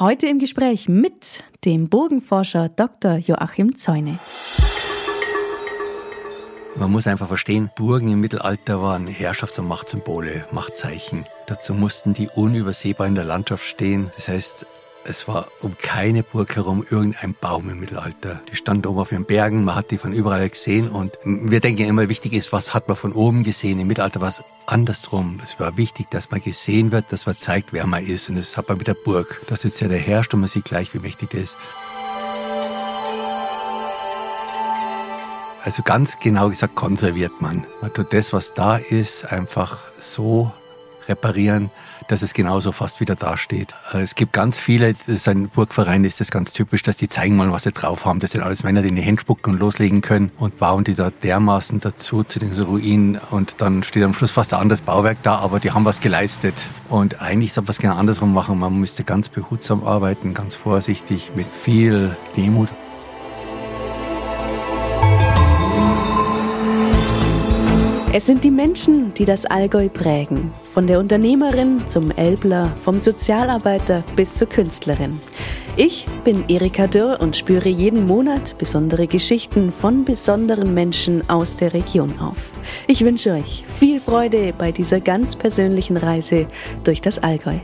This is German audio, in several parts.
Heute im Gespräch mit dem Burgenforscher Dr. Joachim Zäune. Man muss einfach verstehen, Burgen im Mittelalter waren Herrschafts- und Machtsymbole, Machtzeichen. Dazu mussten die unübersehbar in der Landschaft stehen. Das heißt, es war um keine Burg herum irgendein Baum im Mittelalter. Die standen oben auf den Bergen, man hat die von überall gesehen und wir denken immer, wichtig ist, was hat man von oben gesehen. Im Mittelalter war es andersrum. Es war wichtig, dass man gesehen wird, dass man zeigt, wer man ist und das hat man mit der Burg. Da sitzt ja der herrscht und man sieht gleich, wie mächtig der ist. Also ganz genau gesagt konserviert man. Man tut das, was da ist, einfach so reparieren, dass es genauso fast wieder dasteht. Äh, es gibt ganz viele, das ist ein Burgverein, ist das ganz typisch, dass die zeigen mal, was sie drauf haben. Das sind alles Männer, die in die Hände spucken und loslegen können und bauen die da dermaßen dazu zu den Ruinen und dann steht am Schluss fast ein anderes Bauwerk da, aber die haben was geleistet. Und eigentlich sollte man es genau andersrum machen. Man müsste ganz behutsam arbeiten, ganz vorsichtig, mit viel Demut. Es sind die Menschen, die das Allgäu prägen. Von der Unternehmerin zum Elbler, vom Sozialarbeiter bis zur Künstlerin. Ich bin Erika Dürr und spüre jeden Monat besondere Geschichten von besonderen Menschen aus der Region auf. Ich wünsche euch viel Freude bei dieser ganz persönlichen Reise durch das Allgäu.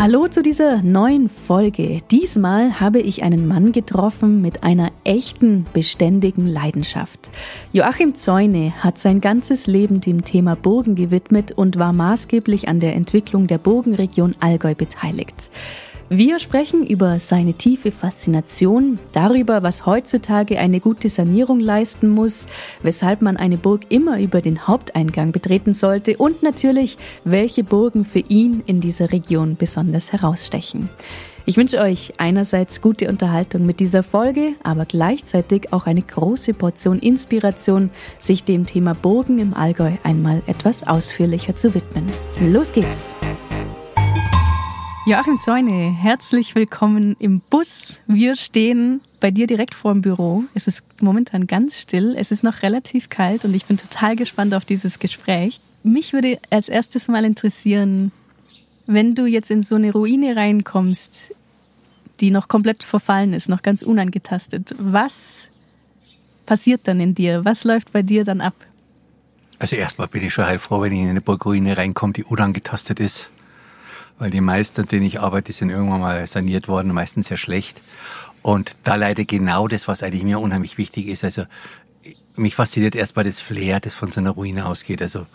Hallo zu dieser neuen Folge. Diesmal habe ich einen Mann getroffen mit einer echten, beständigen Leidenschaft. Joachim Zäune hat sein ganzes Leben dem Thema Burgen gewidmet und war maßgeblich an der Entwicklung der Burgenregion Allgäu beteiligt. Wir sprechen über seine tiefe Faszination, darüber, was heutzutage eine gute Sanierung leisten muss, weshalb man eine Burg immer über den Haupteingang betreten sollte und natürlich, welche Burgen für ihn in dieser Region besonders herausstechen. Ich wünsche euch einerseits gute Unterhaltung mit dieser Folge, aber gleichzeitig auch eine große Portion Inspiration, sich dem Thema Burgen im Allgäu einmal etwas ausführlicher zu widmen. Los geht's! Joachim Zäune, herzlich willkommen im Bus. Wir stehen bei dir direkt vor dem Büro. Es ist momentan ganz still. Es ist noch relativ kalt und ich bin total gespannt auf dieses Gespräch. Mich würde als erstes mal interessieren, wenn du jetzt in so eine Ruine reinkommst, die noch komplett verfallen ist, noch ganz unangetastet, was passiert dann in dir? Was läuft bei dir dann ab? Also erstmal bin ich schon heilfroh, wenn ich in eine Burgruine reinkomme, die unangetastet ist weil die meisten, denen ich arbeite, sind irgendwann mal saniert worden, meistens sehr schlecht. Und da leider genau das, was eigentlich mir unheimlich wichtig ist. Also mich fasziniert erstmal das Flair, das von so einer Ruine ausgeht. Also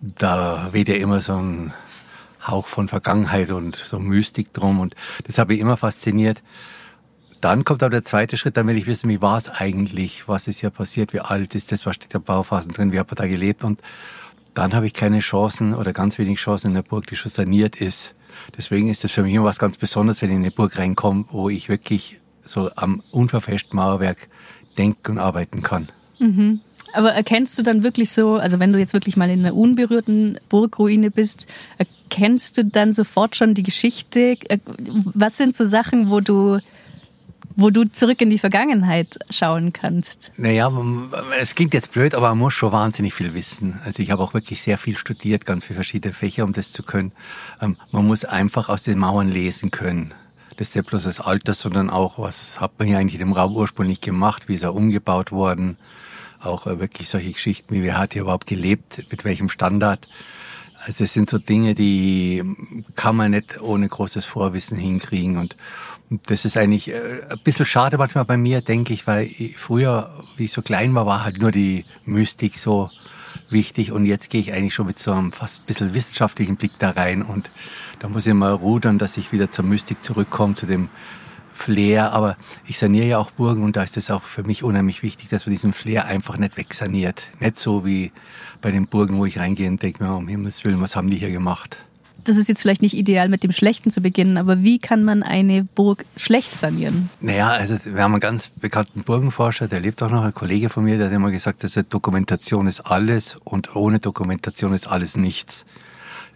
da weht ja immer so ein Hauch von Vergangenheit und so Mystik drum und das habe ich immer fasziniert. Dann kommt aber der zweite Schritt, dann will ich wissen, wie war es eigentlich, was ist hier passiert, wie alt ist das, was steht der Bauphasen drin, wie hat man da gelebt und dann habe ich keine Chancen oder ganz wenig Chancen in der Burg, die schon saniert ist. Deswegen ist das für mich immer was ganz Besonderes, wenn ich in eine Burg reinkomme, wo ich wirklich so am unverfälschten Mauerwerk denken und arbeiten kann. Mhm. Aber erkennst du dann wirklich so, also wenn du jetzt wirklich mal in einer unberührten Burgruine bist, erkennst du dann sofort schon die Geschichte? Was sind so Sachen, wo du wo du zurück in die Vergangenheit schauen kannst. Naja, es klingt jetzt blöd, aber man muss schon wahnsinnig viel wissen. Also ich habe auch wirklich sehr viel studiert, ganz viele verschiedene Fächer, um das zu können. Ähm, man muss einfach aus den Mauern lesen können. Das ist ja bloß das Alter, sondern auch, was hat man hier eigentlich in dem Raum ursprünglich gemacht, wie ist er umgebaut worden. Auch äh, wirklich solche Geschichten, wie wer hat hier überhaupt gelebt, mit welchem Standard. Also es sind so Dinge, die kann man nicht ohne großes Vorwissen hinkriegen. Und, das ist eigentlich äh, ein bisschen schade manchmal bei mir, denke ich, weil ich früher, wie ich so klein war, war halt nur die Mystik so wichtig und jetzt gehe ich eigentlich schon mit so einem fast ein bisschen wissenschaftlichen Blick da rein und da muss ich mal rudern, dass ich wieder zur Mystik zurückkomme, zu dem Flair, aber ich saniere ja auch Burgen und da ist es auch für mich unheimlich wichtig, dass man diesen Flair einfach nicht wegsaniert. Nicht so wie bei den Burgen, wo ich reingehe und denke mir, um Himmels Willen, was haben die hier gemacht? das ist jetzt vielleicht nicht ideal, mit dem Schlechten zu beginnen, aber wie kann man eine Burg schlecht sanieren? Naja, also wir haben einen ganz bekannten Burgenforscher, der lebt auch noch, ein Kollege von mir, der hat immer gesagt, dass Dokumentation ist alles und ohne Dokumentation ist alles nichts.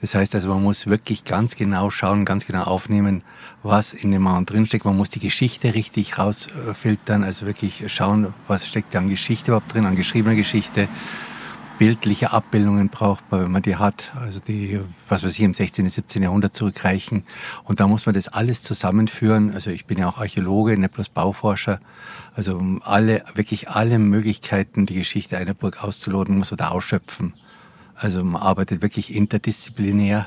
Das heißt also, man muss wirklich ganz genau schauen, ganz genau aufnehmen, was in dem Mauern drinsteckt. Man muss die Geschichte richtig rausfiltern, also wirklich schauen, was steckt da an Geschichte überhaupt drin, an geschriebener Geschichte bildliche Abbildungen braucht man, wenn man die hat, also die, was weiß ich, im 16., 17. Jahrhundert zurückreichen. Und da muss man das alles zusammenführen. Also ich bin ja auch Archäologe, nicht bloß Bauforscher. Also alle, wirklich alle Möglichkeiten, die Geschichte einer Burg auszuloten, muss man da ausschöpfen. Also man arbeitet wirklich interdisziplinär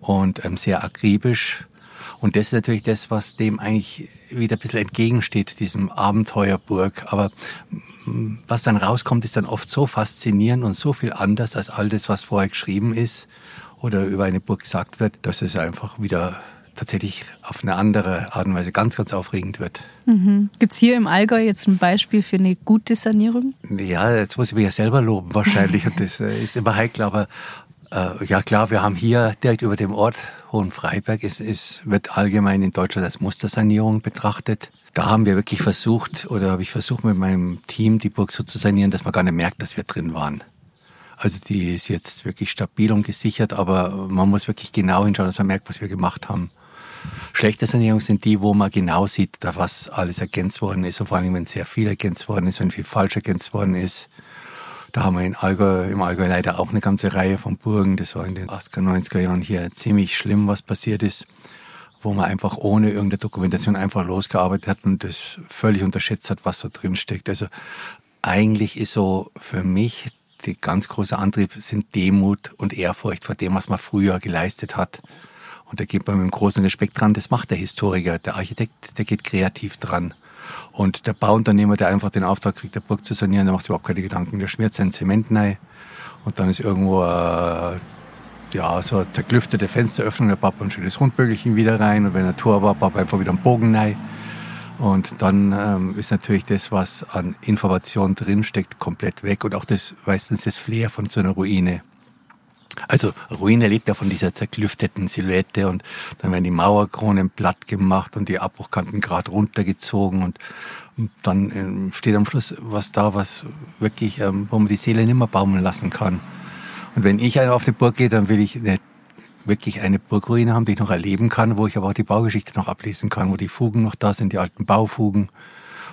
und ähm, sehr akribisch. Und das ist natürlich das, was dem eigentlich wieder ein bisschen entgegensteht, diesem Abenteuerburg. Aber mm, was dann rauskommt, ist dann oft so faszinierend und so viel anders als all das, was vorher geschrieben ist oder über eine Burg gesagt wird, dass es einfach wieder tatsächlich auf eine andere Art und Weise ganz, ganz aufregend wird. Mhm. Gibt es hier im Allgäu jetzt ein Beispiel für eine gute Sanierung? Ja, jetzt muss ich mich ja selber loben wahrscheinlich und das äh, ist immer heikel, aber äh, ja klar, wir haben hier direkt über dem Ort Hohenfreiberg, es, es wird allgemein in Deutschland als Mustersanierung betrachtet. Da haben wir wirklich versucht, oder habe ich versucht mit meinem Team die Burg so zu sanieren, dass man gar nicht merkt, dass wir drin waren. Also die ist jetzt wirklich stabil und gesichert, aber man muss wirklich genau hinschauen, dass man merkt, was wir gemacht haben. Schlechte Sanierungen sind die, wo man genau sieht, was alles ergänzt worden ist und vor allem, wenn sehr viel ergänzt worden ist, wenn viel falsch ergänzt worden ist. Da haben wir in Allgäu, im Allgäu leider auch eine ganze Reihe von Burgen. Das war in den 80er, 90er Jahren hier ziemlich schlimm, was passiert ist, wo man einfach ohne irgendeine Dokumentation einfach losgearbeitet hat und das völlig unterschätzt hat, was da drin steckt. Also eigentlich ist so für mich der ganz große Antrieb sind Demut und Ehrfurcht vor dem, was man früher geleistet hat. Und da geht man mit einem großen Respekt dran. Das macht der Historiker. Der Architekt, der geht kreativ dran. Und der Bauunternehmer, der einfach den Auftrag kriegt, der Burg zu sanieren, der macht sich überhaupt keine Gedanken. Der schmiert sein Zement rein und dann ist irgendwo äh, ja, so eine zerklüftete Fensteröffnung, der baut ein schönes Rundbögelchen wieder rein und wenn ein Tor war, baut einfach wieder einen Bogen rein. Und dann ähm, ist natürlich das, was an Information drinsteckt, komplett weg und auch das meistens das Flair von so einer Ruine. Also Ruine lebt ja von dieser zerklüfteten Silhouette und dann werden die Mauerkronen platt gemacht und die Abbruchkanten gerade runtergezogen und, dann ähm, steht am Schluss was da, was wirklich, ähm, wo man die Seele nimmer baumeln lassen kann. Und wenn ich auf die Burg gehe, dann will ich nicht wirklich eine Burgruine haben, die ich noch erleben kann, wo ich aber auch die Baugeschichte noch ablesen kann, wo die Fugen noch da sind, die alten Baufugen.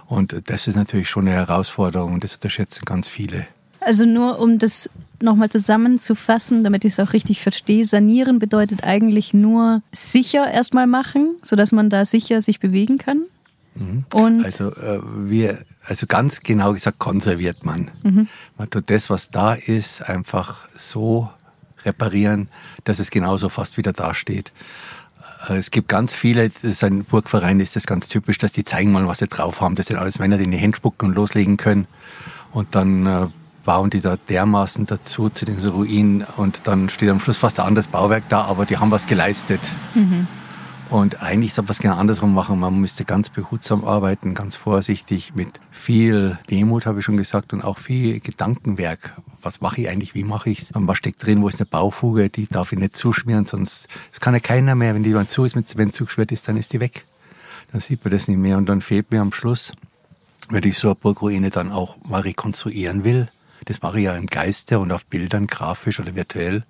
Und das ist natürlich schon eine Herausforderung und das unterschätzen ganz viele. Also nur um das nochmal zusammenzufassen, damit ich es auch richtig verstehe, sanieren bedeutet eigentlich nur sicher erstmal machen, sodass man da sicher sich bewegen kann. Mhm. Und also äh, wir, also ganz genau gesagt konserviert man. Mhm. Man tut das, was da ist, einfach so reparieren, dass es genauso fast wieder dasteht. Äh, es gibt ganz viele, das ist ein Burgverein, ist das ganz typisch, dass die zeigen mal, was sie drauf haben. Das sind alles Männer, die in die Hände spucken und loslegen können. Und dann äh, bauen die da dermaßen dazu zu den Ruinen und dann steht am Schluss fast ein anderes Bauwerk da, aber die haben was geleistet. Mhm. Und eigentlich sollte man es genau andersrum machen. Man müsste ganz behutsam arbeiten, ganz vorsichtig, mit viel Demut, habe ich schon gesagt, und auch viel Gedankenwerk. Was mache ich eigentlich? Wie mache ich es? Was steckt drin? Wo ist eine Baufuge? Die darf ich nicht zuschmieren, sonst es kann ja keiner mehr. Wenn die dann zu ist, wenn zugeschmiert ist, dann ist die weg. Dann sieht man das nicht mehr. Und dann fehlt mir am Schluss, wenn ich so eine Burgruine dann auch mal rekonstruieren will, das mache ich ja im Geiste und auf Bildern, grafisch oder virtuell,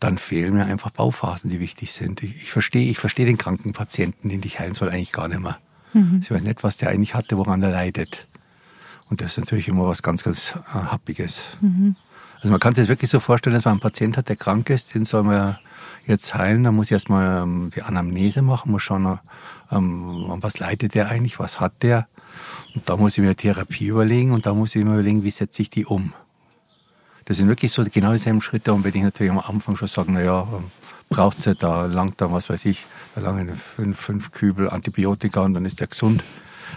dann fehlen mir einfach Bauphasen, die wichtig sind. Ich, ich verstehe ich verstehe den kranken Patienten, den ich heilen soll, eigentlich gar nicht mehr. Mhm. Ich weiß nicht, was der eigentlich hatte, woran er leidet. Und das ist natürlich immer was ganz, ganz äh, Happiges. Mhm. Also man kann sich das wirklich so vorstellen, dass man einen Patient hat, der krank ist, den soll man jetzt heilen. Da muss ich erstmal ähm, die Anamnese machen, muss schauen, ähm, was leidet der eigentlich, was hat der. Und da muss ich mir eine Therapie überlegen und da muss ich mir überlegen, wie setze ich die um. Das sind wirklich so genau dieselben Schritte und wenn ich natürlich am Anfang schon sage, naja, ähm, braucht es ja da langt dann, was weiß ich, da lange fünf, fünf Kübel Antibiotika und dann ist der gesund,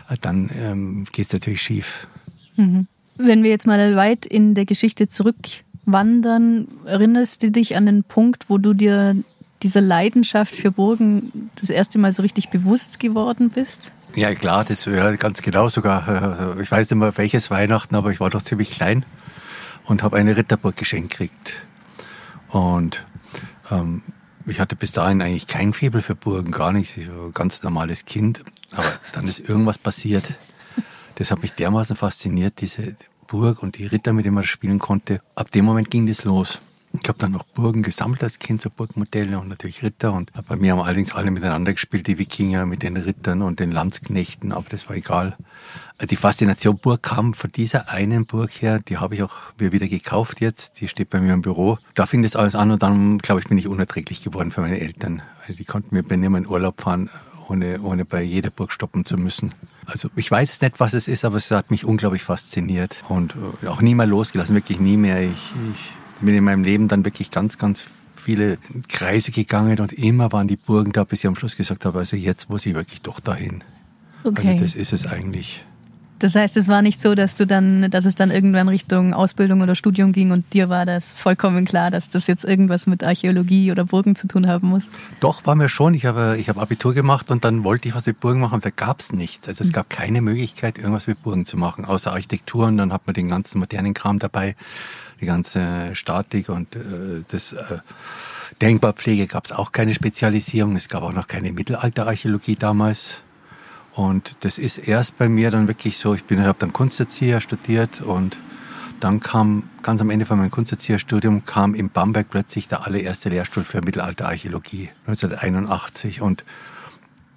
äh, dann ähm, geht es natürlich schief. Mhm. Wenn wir jetzt mal weit in der Geschichte zurückwandern, erinnerst du dich an den Punkt, wo du dir dieser Leidenschaft für Burgen das erste Mal so richtig bewusst geworden bist? Ja, klar, das ja, ganz genau sogar. Äh, ich weiß nicht mehr welches Weihnachten, aber ich war doch ziemlich klein und habe eine Ritterburg geschenkt gekriegt. Und ähm, ich hatte bis dahin eigentlich kein Febel für Burgen, gar nicht. Ich war ein ganz normales Kind. Aber dann ist irgendwas passiert. Das hat mich dermaßen fasziniert, diese Burg und die Ritter, mit denen man spielen konnte. Ab dem Moment ging das los. Ich habe dann noch Burgen gesammelt als Kind, so Burgmodelle und natürlich Ritter. Und bei mir haben allerdings alle miteinander gespielt, die Wikinger mit den Rittern und den Landsknechten, aber das war egal. Die Faszination Burg kam von dieser einen Burg her, die habe ich auch mir wieder gekauft jetzt, die steht bei mir im Büro. Da fing das alles an und dann, glaube ich, bin ich unerträglich geworden für meine Eltern. Die konnten mir bei mir in Urlaub fahren, ohne, ohne bei jeder Burg stoppen zu müssen. Also ich weiß nicht, was es ist, aber es hat mich unglaublich fasziniert und äh, auch nie mehr losgelassen, wirklich nie mehr. Ich, ich bin in meinem Leben dann wirklich ganz, ganz viele Kreise gegangen und immer waren die Burgen da, bis ich am Schluss gesagt habe, also jetzt muss ich wirklich doch dahin. Okay. Also das ist es eigentlich. Das heißt, es war nicht so, dass du dann, dass es dann irgendwann Richtung Ausbildung oder Studium ging und dir war das vollkommen klar, dass das jetzt irgendwas mit Archäologie oder Burgen zu tun haben muss? Doch, war mir schon. Ich habe, ich habe Abitur gemacht und dann wollte ich was mit Burgen machen, da gab es nichts. Also es mhm. gab keine Möglichkeit, irgendwas mit Burgen zu machen, außer Architektur und dann hat man den ganzen modernen Kram dabei die ganze Statik und äh, das äh, Denkmalpflege gab es auch keine Spezialisierung. Es gab auch noch keine Mittelalterarchäologie damals. Und das ist erst bei mir dann wirklich so, ich habe dann Kunsterzieher studiert und dann kam ganz am Ende von meinem Kunsterzieherstudium kam in Bamberg plötzlich der allererste Lehrstuhl für Mittelalterarchäologie 1981 und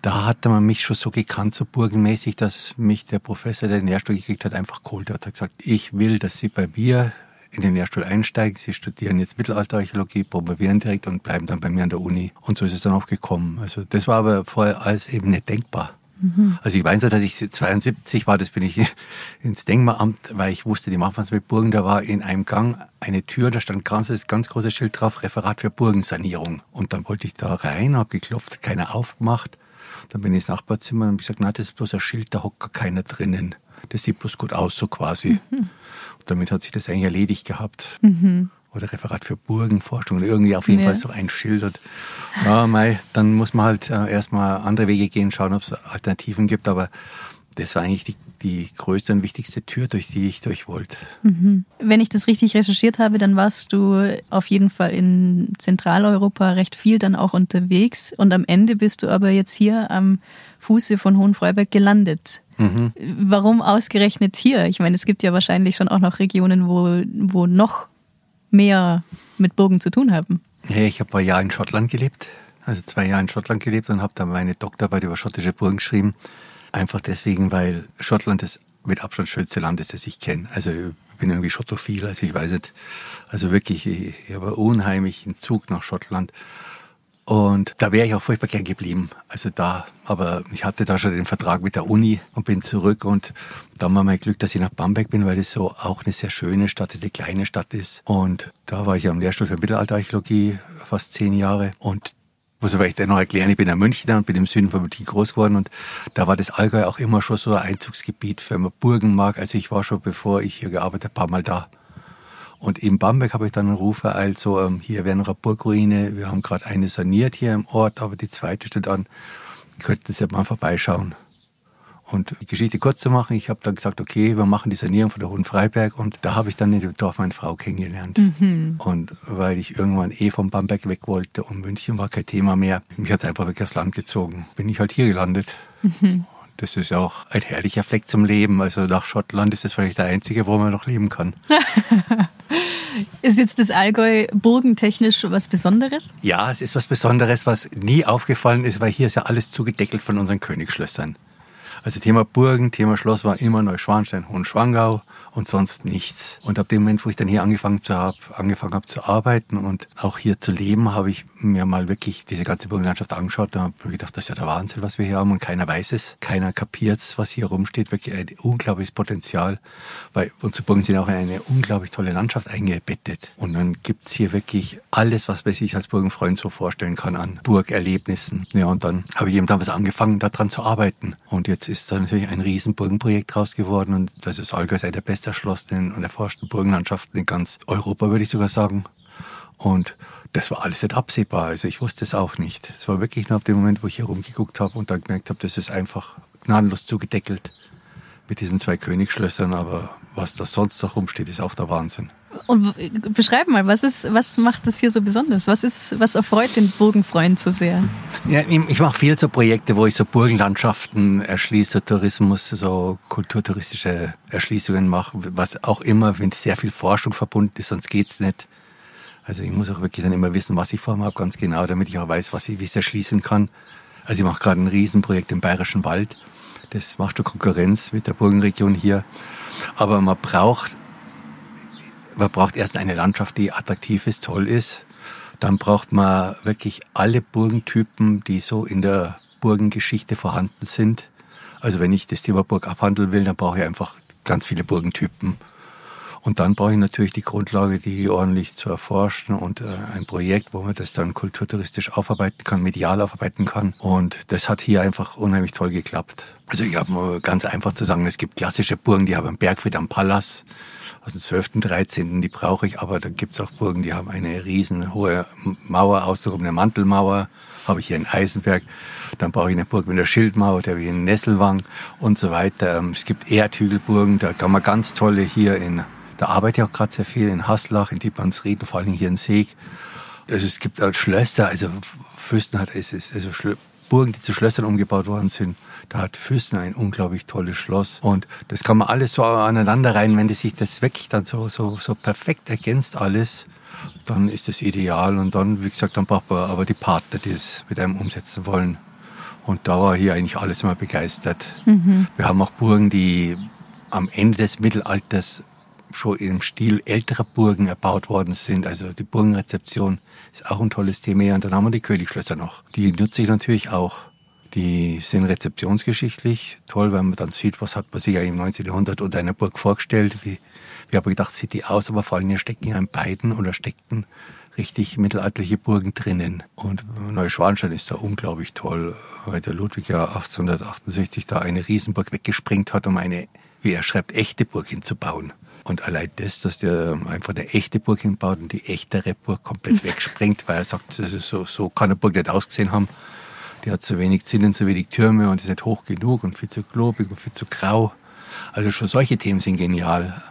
da hatte man mich schon so gekannt, so burgenmäßig, dass mich der Professor, der den Lehrstuhl gekriegt hat, einfach geholt hat. Er hat gesagt, ich will, dass Sie bei mir in den Lehrstuhl einsteigen. Sie studieren jetzt Mittelalterarchäologie, promovieren direkt und bleiben dann bei mir an der Uni. Und so ist es dann auch gekommen. Also das war aber vorher alles eben nicht denkbar. Mhm. Also ich weiß ja, dass ich 72 war, das bin ich ins Denkmalamt, weil ich wusste, die machen was mit Burgen. Da war in einem Gang eine Tür, da stand ganz, ganz großes Schild drauf, Referat für Burgensanierung. Und dann wollte ich da rein, habe geklopft, keiner aufgemacht. Dann bin ich ins Nachbarzimmer und habe gesagt, na, das ist bloß ein Schild, da hockt gar keiner drinnen. Das sieht bloß gut aus, so quasi. Mhm damit hat sich das eigentlich erledigt gehabt. Mhm. Oder Referat für Burgenforschung oder irgendwie auf jeden ja. Fall so ein Schild. Und, ja, mei, dann muss man halt äh, erstmal andere Wege gehen, schauen, ob es Alternativen gibt. Aber das war eigentlich die, die größte und wichtigste Tür, durch die ich durch wollte. Mhm. Wenn ich das richtig recherchiert habe, dann warst du auf jeden Fall in Zentraleuropa recht viel dann auch unterwegs. Und am Ende bist du aber jetzt hier am Fuße von Hohenfreuberg gelandet. Mhm. Warum ausgerechnet hier? Ich meine, es gibt ja wahrscheinlich schon auch noch Regionen, wo, wo noch mehr mit Burgen zu tun haben. Ja, ich habe ein Jahr in Schottland gelebt, also zwei Jahre in Schottland gelebt und habe da meine Doktorarbeit über schottische Burgen geschrieben. Einfach deswegen, weil Schottland das mit Abstand schönste Land ist, das ich kenne. Also ich bin irgendwie schottophil, also ich weiß nicht. Also wirklich, ich, ich habe unheimlich einen Zug nach Schottland. Und da wäre ich auch furchtbar gern geblieben. Also da, aber ich hatte da schon den Vertrag mit der Uni und bin zurück und dann war mein Glück, dass ich nach Bamberg bin, weil es so auch eine sehr schöne Stadt ist, eine kleine Stadt ist. Und da war ich am Lehrstuhl für Mittelalterarchäologie fast zehn Jahre und muss ich noch erklären, ich bin ein Münchner und bin im Süden von München groß geworden und da war das Allgäu auch immer schon so ein Einzugsgebiet, wenn man Burgen. Also ich war schon, bevor ich hier gearbeitet habe, ein paar Mal da. Und in Bamberg habe ich dann einen Ruf ereilt, so ähm, hier wäre noch eine Burgruine, wir haben gerade eine saniert hier im Ort, aber die zweite steht an, könnten Sie mal vorbeischauen. Und die Geschichte kurz zu machen, ich habe dann gesagt, okay, wir machen die Sanierung von der Hohen Freiberg und da habe ich dann in dem Dorf meine Frau kennengelernt. Mhm. Und weil ich irgendwann eh von Bamberg weg wollte und München war kein Thema mehr, mich hat es einfach wirklich aufs Land gezogen, bin ich halt hier gelandet. Mhm. Das ist auch ein herrlicher Fleck zum Leben. Also nach Schottland ist das vielleicht der einzige, wo man noch leben kann. ist jetzt das Allgäu burgentechnisch was Besonderes? Ja, es ist was Besonderes, was nie aufgefallen ist, weil hier ist ja alles zugedeckelt von unseren Königsschlössern. Also Thema Burgen, Thema Schloss war immer Neuschwanstein, Hohenschwangau und sonst nichts. Und ab dem Moment, wo ich dann hier angefangen zu hab, angefangen habe zu arbeiten und auch hier zu leben, habe ich mir mal wirklich diese ganze Burgenlandschaft angeschaut und habe gedacht, das ist ja der Wahnsinn, was wir hier haben und keiner weiß es, keiner kapiert es, was hier rumsteht. Wirklich ein unglaubliches Potenzial, weil unsere Burgen sind auch in eine unglaublich tolle Landschaft eingebettet. Und dann gibt's hier wirklich alles, was man sich als Burgenfreund so vorstellen kann an Burgerlebnissen. Ja, und dann habe ich eben damals angefangen, daran zu arbeiten. Und jetzt ist da natürlich ein riesen Burgenprojekt draus geworden und das ist Allgäu sei der beste erschlossenen und erforschten Burgenlandschaften in ganz Europa, würde ich sogar sagen. Und das war alles nicht absehbar. Also ich wusste es auch nicht. Es war wirklich nur ab dem Moment, wo ich hier rumgeguckt habe und dann gemerkt habe, das ist einfach gnadenlos zugedeckelt mit diesen zwei Königsschlössern. Aber was da sonst noch rumsteht, ist auch der Wahnsinn. Und beschreib mal, was, ist, was macht das hier so besonders? Was, ist, was erfreut den Burgenfreund so sehr? Ja, ich mache viel so Projekte, wo ich so Burgenlandschaften erschließe, Tourismus, so kulturtouristische Erschließungen mache, was auch immer, wenn sehr viel Forschung verbunden ist, sonst geht's nicht. Also ich muss auch wirklich dann immer wissen, was ich vor mir habe, ganz genau, damit ich auch weiß, was ich, wie ich es erschließen kann. Also ich mache gerade ein Riesenprojekt im Bayerischen Wald. Das macht schon Konkurrenz mit der Burgenregion hier. Aber man braucht, man braucht erst eine Landschaft, die attraktiv ist, toll ist. Dann braucht man wirklich alle Burgentypen, die so in der Burgengeschichte vorhanden sind. Also wenn ich das Thema Burg abhandeln will, dann brauche ich einfach ganz viele Burgentypen. Und dann brauche ich natürlich die Grundlage, die ordentlich zu erforschen und äh, ein Projekt, wo man das dann kulturtouristisch aufarbeiten kann, medial aufarbeiten kann. Und das hat hier einfach unheimlich toll geklappt. Also ich habe ganz einfach zu sagen, es gibt klassische Burgen, die haben einen Bergfried am Palas aus dem 12., 13., die brauche ich, aber dann gibt es auch Burgen, die haben eine riesen hohe Mauer, eine Mantelmauer, habe ich hier in Eisenberg. Dann brauche ich eine Burg mit einer Schildmauer, der wie in Nesselwang und so weiter. Ähm, es gibt Erdhügelburgen, da kann man ganz tolle hier in da arbeite ich auch gerade sehr viel in Haslach, in Dietmannsried vor allem hier in Seeg. Also es gibt auch Schlösser, also Fürsten hat es, also Burgen, die zu Schlössern umgebaut worden sind. Da hat Fürsten ein unglaublich tolles Schloss. Und das kann man alles so aneinander rein, wenn das sich das wirklich dann so, so, so perfekt ergänzt alles, dann ist das ideal. Und dann, wie gesagt, dann braucht man aber die Partner, die es mit einem umsetzen wollen. Und da war hier eigentlich alles immer begeistert. Mhm. Wir haben auch Burgen, die am Ende des Mittelalters schon im Stil älterer Burgen erbaut worden sind. Also die Burgenrezeption ist auch ein tolles Thema. Und dann haben wir die Königschlösser noch. Die nutze ich natürlich auch. Die sind rezeptionsgeschichtlich toll, weil man dann sieht, was hat man sich ja im 19. Jahrhundert unter einer Burg vorgestellt. Wie, wie habe ich gedacht, sieht die aus, aber vor allem hier stecken ja in beiden oder steckten richtig mittelalterliche Burgen drinnen. Und Neuschwanstein ist da unglaublich toll, weil der Ludwig ja 1868 da eine Riesenburg weggesprengt hat, um eine, wie er schreibt, echte Burg hinzubauen. Und allein das, dass der einfach eine echte Burg hinbaut und die echtere Burg komplett wegsprengt, weil er sagt, das ist so, so kann eine Burg nicht ausgesehen haben. Die hat zu wenig Zinnen, zu wenig Türme und ist nicht hoch genug und viel zu globig und viel zu grau. Also schon solche Themen sind genial.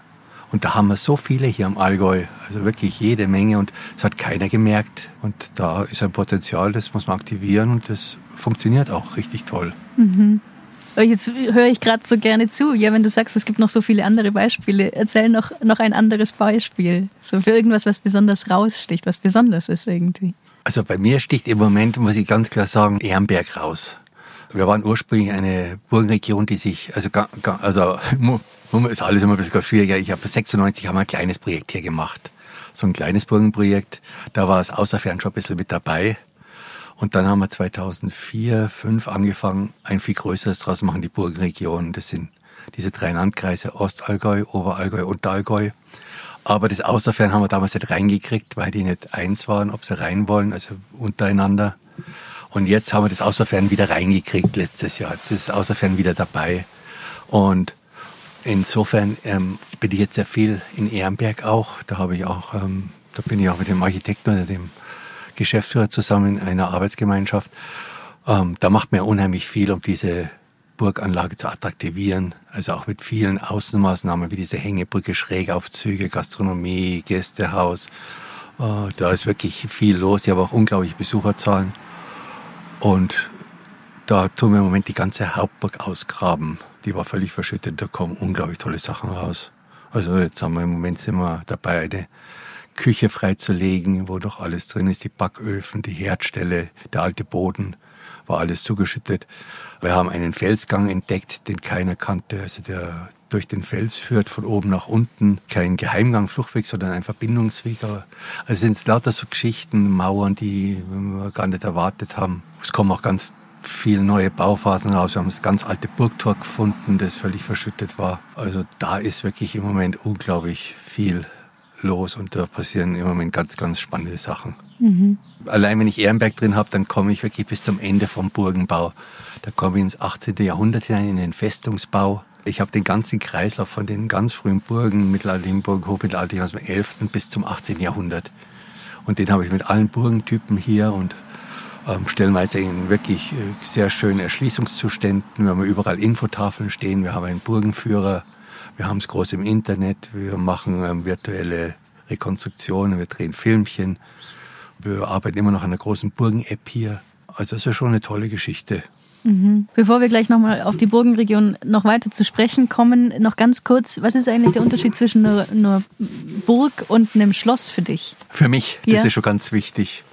Und da haben wir so viele hier am Allgäu, also wirklich jede Menge und es hat keiner gemerkt. Und da ist ein Potenzial, das muss man aktivieren und das funktioniert auch richtig toll. Mhm. Jetzt höre ich gerade so gerne zu. Ja, wenn du sagst, es gibt noch so viele andere Beispiele, erzähl noch, noch ein anderes Beispiel. So für irgendwas, was besonders raussticht, was besonders ist irgendwie. Also bei mir sticht im Moment, muss ich ganz klar sagen, Ehrenberg raus. Wir waren ursprünglich eine Burgenregion, die sich, also, also ist alles immer ein bisschen schwieriger. Ich habe 96 haben wir ein kleines Projekt hier gemacht. So ein kleines Burgenprojekt. Da war es außerfern schon ein bisschen mit dabei. Und dann haben wir 2004, 2005 angefangen, ein viel größeres draus machen, die Burgenregion. Das sind diese drei Landkreise Ostallgäu, Oberallgäu, Unterallgäu. Aber das Außerfern haben wir damals nicht reingekriegt, weil die nicht eins waren, ob sie rein wollen, also untereinander. Und jetzt haben wir das Außerfern wieder reingekriegt letztes Jahr. Jetzt ist das Außerfern wieder dabei. Und insofern ähm, bin ich jetzt sehr viel in Ehrenberg auch. Da habe ich auch, ähm, da bin ich auch mit dem Architekten oder dem Geschäftsführer zusammen in einer Arbeitsgemeinschaft. Ähm, da macht ja unheimlich viel, um diese Burganlage zu attraktivieren. Also auch mit vielen Außenmaßnahmen wie diese Hängebrücke, Schrägaufzüge, Gastronomie, Gästehaus. Äh, da ist wirklich viel los. Ich habe auch unglaubliche Besucherzahlen. Und da tun wir im Moment die ganze Hauptburg ausgraben. Die war völlig verschüttet. Da kommen unglaublich tolle Sachen raus. Also jetzt haben wir im Moment sind wir dabei, eine Küche freizulegen, wo doch alles drin ist, die Backöfen, die Herdstelle, der alte Boden, war alles zugeschüttet. Wir haben einen Felsgang entdeckt, den keiner kannte, also der durch den Fels führt, von oben nach unten. Kein Geheimgang, Fluchtweg, sondern ein Verbindungsweg. Also sind es lauter so Geschichten, Mauern, die wir gar nicht erwartet haben. Es kommen auch ganz viele neue Bauphasen raus. Wir haben das ganz alte Burgtor gefunden, das völlig verschüttet war. Also da ist wirklich im Moment unglaublich viel los und da passieren im Moment ganz, ganz spannende Sachen. Mhm. Allein wenn ich Ehrenberg drin habe, dann komme ich wirklich bis zum Ende vom Burgenbau. Da komme ich ins 18. Jahrhundert hinein, in den Festungsbau. Ich habe den ganzen Kreislauf von den ganz frühen Burgen, mittelalterlichen Burgen, hochmittelalterlichen aus dem 11. bis zum 18. Jahrhundert. Und den habe ich mit allen Burgentypen hier und ähm, stellenweise in wirklich äh, sehr schönen Erschließungszuständen. Wir haben überall Infotafeln stehen, wir haben einen Burgenführer, wir haben es groß im Internet, wir machen ähm, virtuelle Rekonstruktionen, wir drehen Filmchen. Wir arbeiten immer noch an einer großen Burgen-App hier. Also es ist schon eine tolle Geschichte. Mhm. Bevor wir gleich nochmal auf die Burgenregion noch weiter zu sprechen kommen, noch ganz kurz, was ist eigentlich der Unterschied zwischen einer, einer Burg und einem Schloss für dich? Für mich, das ja. ist schon ganz wichtig.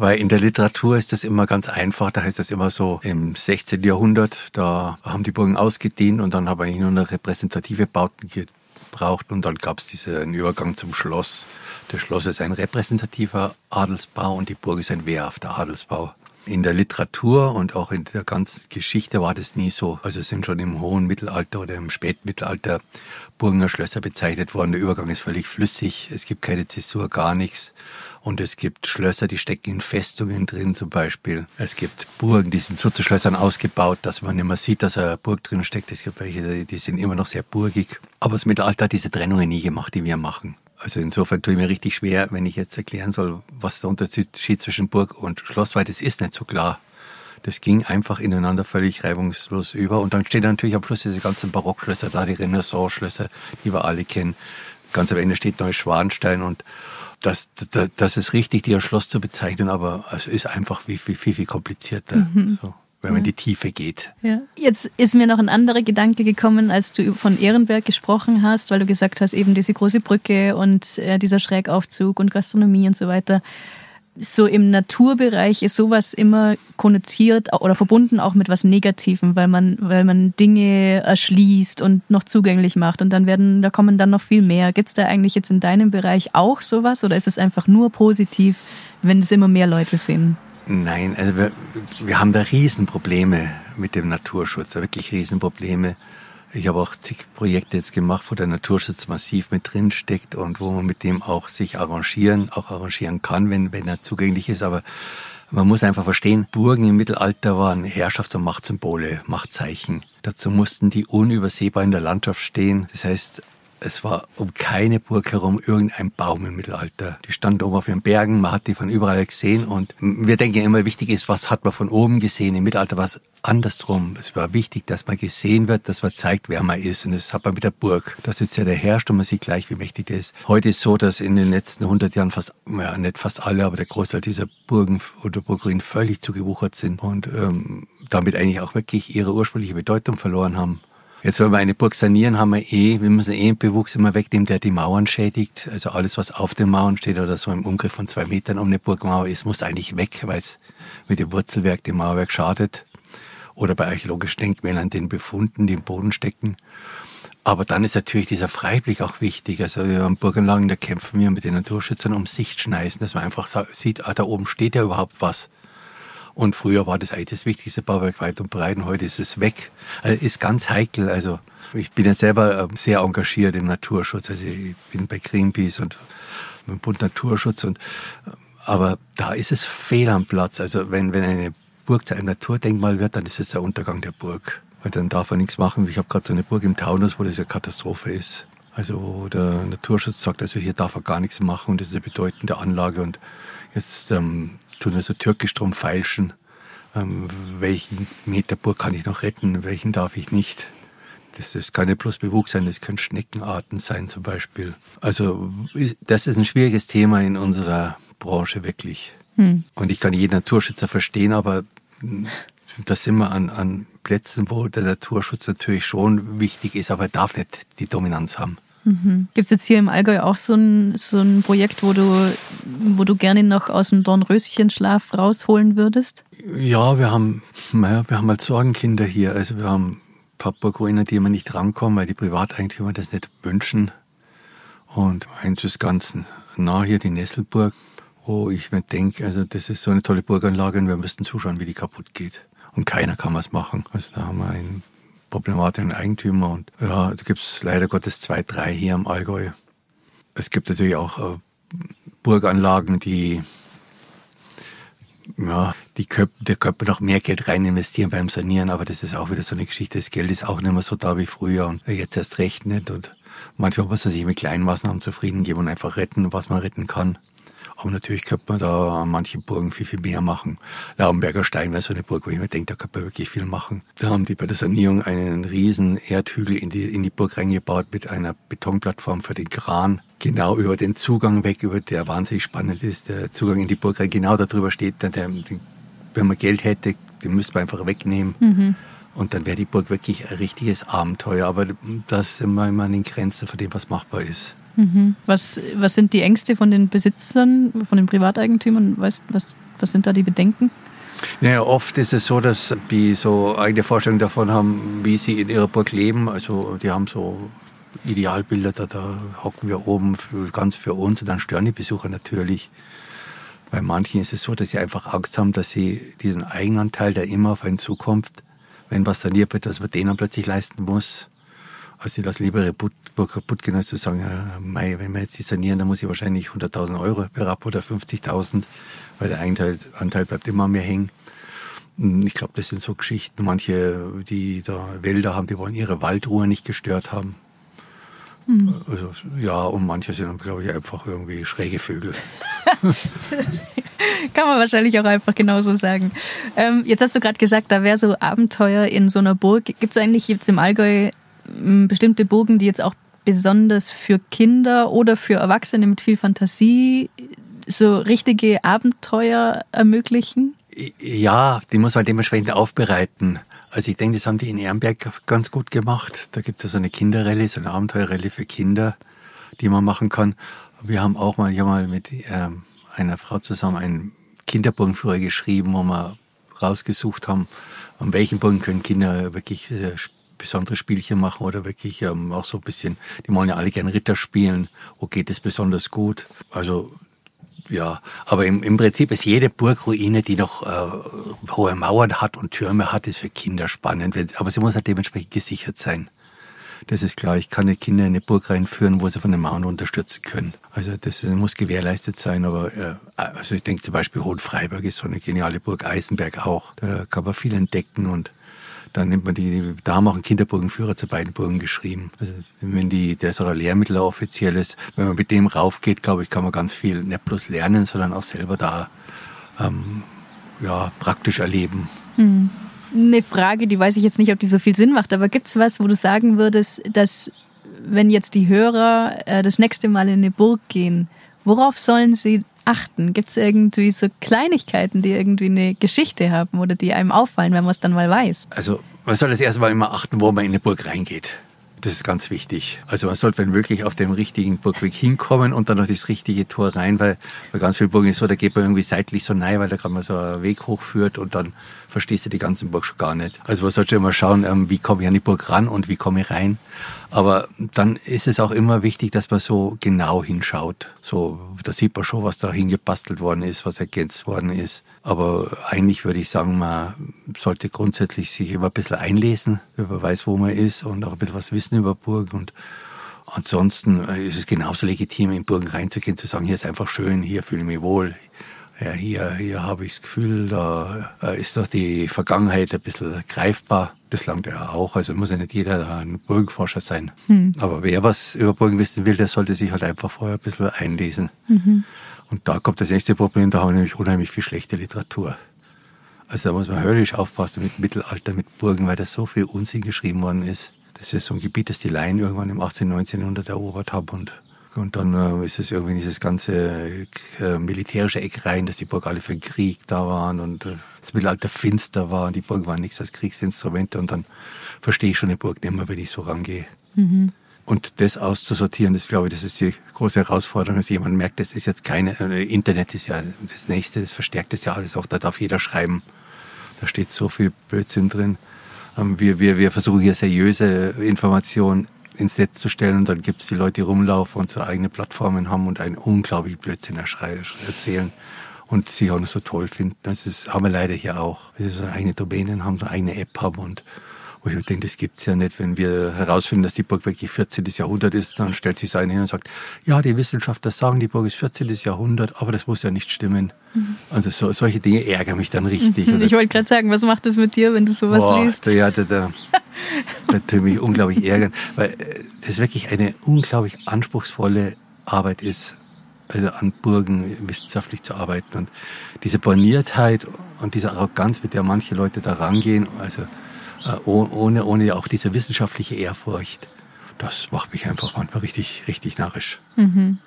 Weil in der Literatur ist das immer ganz einfach. Da heißt das immer so, im 16. Jahrhundert, da haben die Burgen ausgedient und dann haben wir nur noch repräsentative Bauten gebraucht und dann gab es diesen Übergang zum Schloss. Das Schloss ist ein repräsentativer Adelsbau und die Burg ist ein wehrhafter Adelsbau. In der Literatur und auch in der ganzen Geschichte war das nie so. Also sind schon im hohen Mittelalter oder im Spätmittelalter Burgener Schlösser bezeichnet worden. Der Übergang ist völlig flüssig. Es gibt keine Zäsur, gar nichts. Und es gibt Schlösser, die stecken in Festungen drin zum Beispiel. Es gibt Burgen, die sind so zu Schlössern ausgebaut, dass man nicht mehr sieht, dass eine Burg drin steckt. Es gibt welche, die sind immer noch sehr burgig. Aber das Mittelalter hat diese Trennungen nie gemacht, die wir machen. Also insofern tue ich mir richtig schwer, wenn ich jetzt erklären soll, was der Unterschied zwischen Burg und Schloss war. Das ist nicht so klar. Das ging einfach ineinander völlig reibungslos über. Und dann stehen natürlich am Schluss diese ganzen Barockschlösser da, die Renaissance-Schlösser, die wir alle kennen. Ganz am Ende steht Neuschwanstein und das, das, das ist richtig, die als Schloss zu bezeichnen, aber es ist einfach viel, viel, viel, viel komplizierter. Mhm. So wenn man in die Tiefe geht. Ja. Jetzt ist mir noch ein anderer Gedanke gekommen, als du von Ehrenberg gesprochen hast, weil du gesagt hast, eben diese große Brücke und äh, dieser Schrägaufzug und Gastronomie und so weiter. So im Naturbereich ist sowas immer konnotiert oder verbunden auch mit was Negativem, weil man, weil man Dinge erschließt und noch zugänglich macht und dann werden, da kommen dann noch viel mehr. Gibt es da eigentlich jetzt in deinem Bereich auch sowas oder ist es einfach nur positiv, wenn es immer mehr Leute sehen? Nein, also wir, wir haben da Riesenprobleme mit dem Naturschutz, wirklich Riesenprobleme. Ich habe auch zig Projekte jetzt gemacht, wo der Naturschutz massiv mit drin steckt und wo man mit dem auch sich arrangieren, auch arrangieren kann, wenn, wenn er zugänglich ist. Aber man muss einfach verstehen, Burgen im Mittelalter waren Herrschafts- und Machtsymbole, Machtzeichen. Dazu mussten die unübersehbar in der Landschaft stehen. Das heißt, es war um keine Burg herum irgendein Baum im Mittelalter. Die standen oben auf den Bergen, man hat die von überall gesehen und wir denken immer, wichtig ist, was hat man von oben gesehen. Im Mittelalter war es andersrum. Es war wichtig, dass man gesehen wird, dass man zeigt, wer man ist. Und das hat man mit der Burg. Da sitzt ja der herrscht und man sieht gleich, wie mächtig der ist. Heute ist so, dass in den letzten 100 Jahren fast, ja, nicht fast alle, aber der Großteil dieser Burgen oder Burgruinen völlig zugewuchert sind und ähm, damit eigentlich auch wirklich ihre ursprüngliche Bedeutung verloren haben. Jetzt, wenn wir eine Burg sanieren, haben wir eh, wir müssen eh einen Bewuchs immer wegnehmen, der die Mauern schädigt. Also alles, was auf den Mauern steht oder so im Umgriff von zwei Metern um eine Burgmauer ist, muss eigentlich weg, weil es mit dem Wurzelwerk dem Mauerwerk schadet. Oder bei archäologischen Denkmälern den Befunden, die im Boden stecken. Aber dann ist natürlich dieser Freiblick auch wichtig. Also wir haben Burganlagen, da kämpfen wir mit den Naturschützern um Sichtschneisen, dass man einfach sieht, ah, da oben steht ja überhaupt was. Und früher war das eigentlich das wichtigste Bauwerk weit und breit und heute ist es weg. Also ist ganz heikel. Also ich bin ja selber ähm, sehr engagiert im Naturschutz. Also ich bin bei Greenpeace und im Bund Naturschutz und ähm, aber da ist es fehl am Platz. Also wenn, wenn eine Burg zu einem Naturdenkmal wird, dann ist es der Untergang der Burg. Weil dann darf man nichts machen. Ich habe gerade so eine Burg im Taunus, wo das eine Katastrophe ist. Also wo der Naturschutz sagt, also hier darf er gar nichts machen und das ist eine bedeutende Anlage und jetzt ähm, tun wir so türkisch drum feilschen. Ähm, welchen Meter Burg kann ich noch retten, welchen darf ich nicht? Das, das kann nicht bloß Bewuchs sein, das können Schneckenarten sein zum Beispiel. Also das ist ein schwieriges Thema in unserer Branche wirklich. Hm. Und ich kann jeden Naturschützer verstehen, aber da sind wir an, an Plätzen, wo der Naturschutz natürlich schon wichtig ist, aber er darf nicht die Dominanz haben. Mhm. Gibt es jetzt hier im Allgäu auch so ein, so ein Projekt, wo du, wo du gerne noch aus dem Dornröschenschlaf rausholen würdest? Ja, wir haben, naja, wir haben halt Sorgenkinder hier. Also wir haben Burgruinen, die immer nicht rankommen, weil die Privateigentümer das nicht wünschen. Und eins ist ganz nah hier, die Nesselburg, wo ich mir denke, also das ist so eine tolle Burganlage und wir müssten zuschauen, wie die kaputt geht. Und keiner kann was machen. Also da haben wir ein problematischen Eigentümer. Und ja, da gibt es leider Gottes zwei, drei hier im Allgäu. Es gibt natürlich auch äh, Burganlagen, die ja, die könnten, der könnte noch mehr Geld rein investieren beim Sanieren, aber das ist auch wieder so eine Geschichte. Das Geld ist auch nicht mehr so da wie früher und jetzt erst recht nicht. Und manchmal muss man sich mit kleinen Maßnahmen zufrieden geben und einfach retten, was man retten kann. Aber natürlich könnte man da an manchen Burgen viel, viel mehr machen. Laubenberger Stein wäre so eine Burg, wo ich mir denke, da könnte man wirklich viel machen. Da haben die bei der Sanierung einen riesen Erdhügel in die, in die Burg reingebaut mit einer Betonplattform für den Kran. Genau über den Zugang weg, über der wahnsinnig spannend ist. Der Zugang in die Burg rein, genau darüber steht dann der, wenn man Geld hätte, den müsste man einfach wegnehmen. Mhm. Und dann wäre die Burg wirklich ein richtiges Abenteuer. Aber da sind wir immer an den Grenzen von dem, was machbar ist. Mhm. Was, was sind die Ängste von den Besitzern, von den Privateigentümern? Weißt, was, was sind da die Bedenken? Naja, oft ist es so, dass die so eigene Vorstellungen davon haben, wie sie in ihrer Burg leben. Also die haben so Idealbilder, da, da hocken wir oben für, ganz für uns und dann stören die Besucher natürlich. Bei manchen ist es so, dass sie einfach Angst haben, dass sie diesen Eigenanteil, der immer auf einen zukommt, wenn was saniert wird, dass man den dann plötzlich leisten muss. Also das lieber Burg kaputt gehen, als zu sagen, mei, wenn wir jetzt die sanieren, dann muss ich wahrscheinlich 100.000 Euro berab oder 50.000, weil der Eigenanteil Anteil bleibt immer mehr hängen. Ich glaube, das sind so Geschichten. Manche, die da Wälder haben, die wollen ihre Waldruhe nicht gestört haben. Hm. Also, ja, und manche sind, glaube ich, einfach irgendwie schräge Vögel. Kann man wahrscheinlich auch einfach genauso sagen. Ähm, jetzt hast du gerade gesagt, da wäre so Abenteuer in so einer Burg. Gibt es eigentlich jetzt im Allgäu bestimmte Burgen, die jetzt auch besonders für Kinder oder für Erwachsene mit viel Fantasie so richtige Abenteuer ermöglichen? Ja, die muss man dementsprechend aufbereiten. Also ich denke, das haben die in Ehrenberg ganz gut gemacht. Da gibt es so eine Kinderrallye, so eine Abenteuerrallye für Kinder, die man machen kann. Wir haben auch mal, ich mal mit ähm, einer Frau zusammen einen Kinderburgenführer geschrieben, wo wir rausgesucht haben, an welchen Burgen können Kinder wirklich äh, besondere Spielchen machen oder wirklich ähm, auch so ein bisschen, die wollen ja alle gerne Ritter spielen, wo geht es besonders gut. Also ja, aber im, im Prinzip ist jede Burgruine, die noch äh, hohe Mauern hat und Türme hat, ist für Kinder spannend. Aber sie muss halt dementsprechend gesichert sein. Das ist klar. Ich kann nicht Kinder in eine Burg reinführen, wo sie von den Mauern unterstützen können. Also das muss gewährleistet sein. Aber äh, also ich denke zum Beispiel Hohenfreiburg ist so eine geniale Burg, Eisenberg auch. Da kann man viel entdecken und dann nimmt man die, da haben auch einen Kinderburgenführer zu beiden Burgen geschrieben. Also wenn die, der ist auch ein Lehrmittel offiziell ist, wenn man mit dem raufgeht, glaube ich, kann man ganz viel nicht bloß lernen, sondern auch selber da ähm, ja, praktisch erleben. Hm. Eine Frage, die weiß ich jetzt nicht, ob die so viel Sinn macht, aber gibt es was, wo du sagen würdest, dass wenn jetzt die Hörer äh, das nächste Mal in eine Burg gehen, worauf sollen sie achten? Gibt es irgendwie so Kleinigkeiten, die irgendwie eine Geschichte haben oder die einem auffallen, wenn man es dann mal weiß? Also man soll das erstmal immer achten, wo man in eine Burg reingeht. Das ist ganz wichtig. Also man sollte, wenn wirklich, auf dem richtigen Burgweg hinkommen und dann noch das richtige Tor rein, weil bei ganz vielen Burgen ist so, da geht man irgendwie seitlich so rein, weil da kann man so einen Weg hochführt und dann verstehst du die ganzen Burg schon gar nicht. Also man sollte immer schauen, ähm, wie komme ich an die Burg ran und wie komme ich rein. Aber dann ist es auch immer wichtig, dass man so genau hinschaut. So, da sieht man schon, was da hingebastelt worden ist, was ergänzt worden ist. Aber eigentlich würde ich sagen, man sollte grundsätzlich sich immer ein bisschen einlesen, wenn man weiß, wo man ist und auch ein bisschen was wissen über Burgen und Ansonsten ist es genauso legitim, in Burgen reinzugehen, zu sagen, hier ist einfach schön, hier fühle ich mich wohl, ja, hier, hier habe ich das Gefühl, da ist doch die Vergangenheit ein bisschen greifbar. Das langt ja auch. Also muss ja nicht jeder ein Burgenforscher sein. Hm. Aber wer was über Burgen wissen will, der sollte sich halt einfach vorher ein bisschen einlesen. Mhm. Und da kommt das nächste Problem, da haben wir nämlich unheimlich viel schlechte Literatur. Also da muss man höllisch aufpassen mit Mittelalter, mit Burgen, weil da so viel Unsinn geschrieben worden ist. Das ist so ein Gebiet, das die Laien irgendwann im 18., 19. Jahrhundert erobert haben und und dann äh, ist es irgendwie dieses ganze äh, militärische Eck rein, dass die Burg alle für den Krieg da waren und äh, das Mittelalter finster war und die Burg waren nichts als Kriegsinstrumente und dann verstehe ich schon eine Burg nicht mehr, wenn ich so rangehe. Mhm. Und das auszusortieren, das glaube ich, das ist die große Herausforderung, dass jemand merkt, das ist jetzt keine, Internet ist ja das Nächste, das verstärkt das ja alles auch, da darf jeder schreiben. Da steht so viel Blödsinn drin. Ähm, wir, wir, wir versuchen hier seriöse Informationen ins Netz zu stellen und dann gibt es die Leute, die rumlaufen und so eigene Plattformen haben und einen unglaublichen Blödsinn erzählen und sich auch noch so toll finden. Das ist, haben wir leider hier auch. Wir so eigene Domänen haben, so eigene App haben und wo ich denke, das gibt's ja nicht. Wenn wir herausfinden, dass die Burg wirklich 14. Jahrhundert ist, dann stellt sich so einer hin und sagt, ja, die Wissenschaftler sagen, die Burg ist 14. Jahrhundert, aber das muss ja nicht stimmen. Mhm. Also so, solche Dinge ärgern mich dann richtig. Mhm. Ich wollte gerade sagen, was macht das mit dir, wenn du sowas Boah, liest? Da, ja, da, da, da tut mich unglaublich ärgern, weil äh, das wirklich eine unglaublich anspruchsvolle Arbeit ist, also an Burgen wissenschaftlich zu arbeiten. Und diese Borniertheit und diese Arroganz, mit der manche Leute da rangehen, also ohne, ohne auch diese wissenschaftliche Ehrfurcht. Das macht mich einfach manchmal richtig, richtig narrisch. Mhm.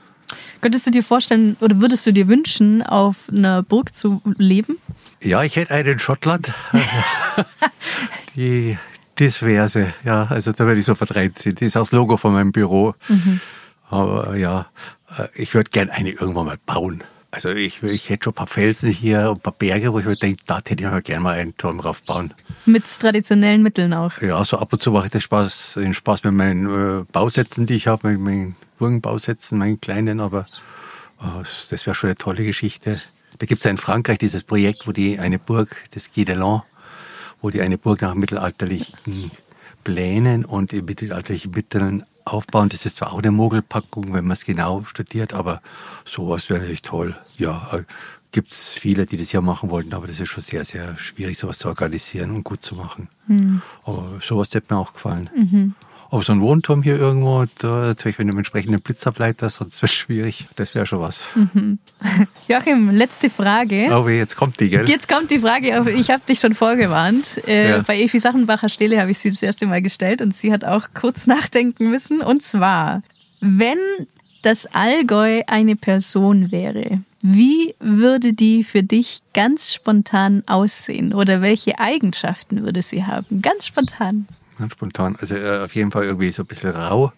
Könntest du dir vorstellen oder würdest du dir wünschen, auf einer Burg zu leben? Ja, ich hätte eine in Schottland. die Disverse, ja, also da werde ich sofort reinziehen. Die ist auch das Logo von meinem Büro. Mhm. Aber ja, äh, ich würde gern eine irgendwann mal bauen. Also ich, ich hätte schon ein paar Felsen hier und ein paar Berge, wo ich mir denke, da hätte ich mir gerne mal einen Turm drauf bauen. Mit traditionellen Mitteln auch? Ja, so ab und zu mache ich den Spaß, den Spaß mit meinen äh, Bausätzen, die ich habe, mit meinen Burgenbausätzen, meinen kleinen, aber äh, das wäre schon eine tolle Geschichte. Da gibt es ja in Frankreich dieses Projekt, wo die eine Burg, das Guy de Lan, wo die eine Burg nach mittelalterlichen Plänen und mittelalterlichen Mitteln aufbauen. Das ist zwar auch eine Mogelpackung, wenn man es genau studiert, aber sowas wäre natürlich toll. Ja, äh, gibt es viele, die das ja machen wollten, aber das ist schon sehr, sehr schwierig, sowas zu organisieren und gut zu machen. Mhm. Aber sowas hätte mir auch gefallen. Mhm. Aber so ein Wohnturm hier irgendwo, da natürlich, wenn du einen entsprechenden Blitz ableitest, sonst wäre es schwierig. Das wäre schon was. Mhm. Joachim, letzte Frage. Oh, jetzt kommt die, gell? Jetzt kommt die Frage. Ich habe dich schon vorgewarnt. Äh, ja. Bei Evi Sachenbacher Stelle habe ich sie das erste Mal gestellt und sie hat auch kurz nachdenken müssen. Und zwar, wenn das Allgäu eine Person wäre, wie würde die für dich ganz spontan aussehen? Oder welche Eigenschaften würde sie haben? Ganz spontan. Ganz spontan. Also äh, auf jeden Fall irgendwie so ein bisschen rau.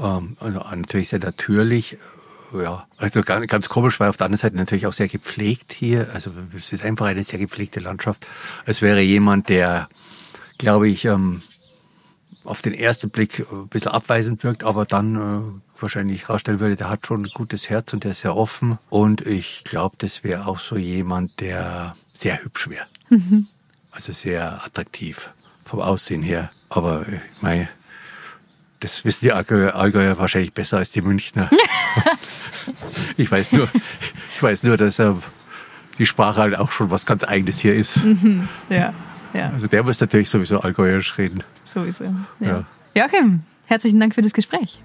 Ähm, also natürlich sehr natürlich. Äh, ja, also ganz, ganz komisch, weil auf der anderen Seite natürlich auch sehr gepflegt hier. Also es ist einfach eine sehr gepflegte Landschaft. Es wäre jemand, der, glaube ich, ähm, auf den ersten Blick ein bisschen abweisend wirkt, aber dann äh, wahrscheinlich herausstellen würde, der hat schon ein gutes Herz und der ist sehr offen. Und ich glaube, das wäre auch so jemand, der sehr hübsch wäre. Mhm. Also sehr attraktiv vom Aussehen her. Aber ich meine, das wissen die Allgäuer wahrscheinlich besser als die Münchner. ich weiß nur, ich weiß nur, dass äh, die Sprache halt auch schon was ganz Eigenes hier ist. Mhm, ja, ja. Also der muss natürlich sowieso Allgäuerisch reden. Sowieso. Ja. ja. Joachim, herzlichen Dank für das Gespräch.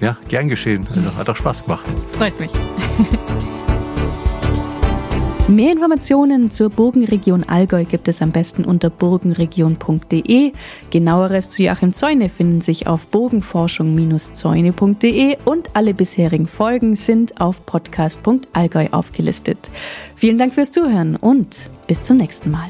Ja, gern geschehen. Also hat auch Spaß gemacht. Freut mich. Mehr Informationen zur Burgenregion Allgäu gibt es am besten unter burgenregion.de. Genaueres zu Joachim Zäune finden sich auf burgenforschung-zäune.de und alle bisherigen Folgen sind auf podcast.allgäu aufgelistet. Vielen Dank fürs Zuhören und bis zum nächsten Mal.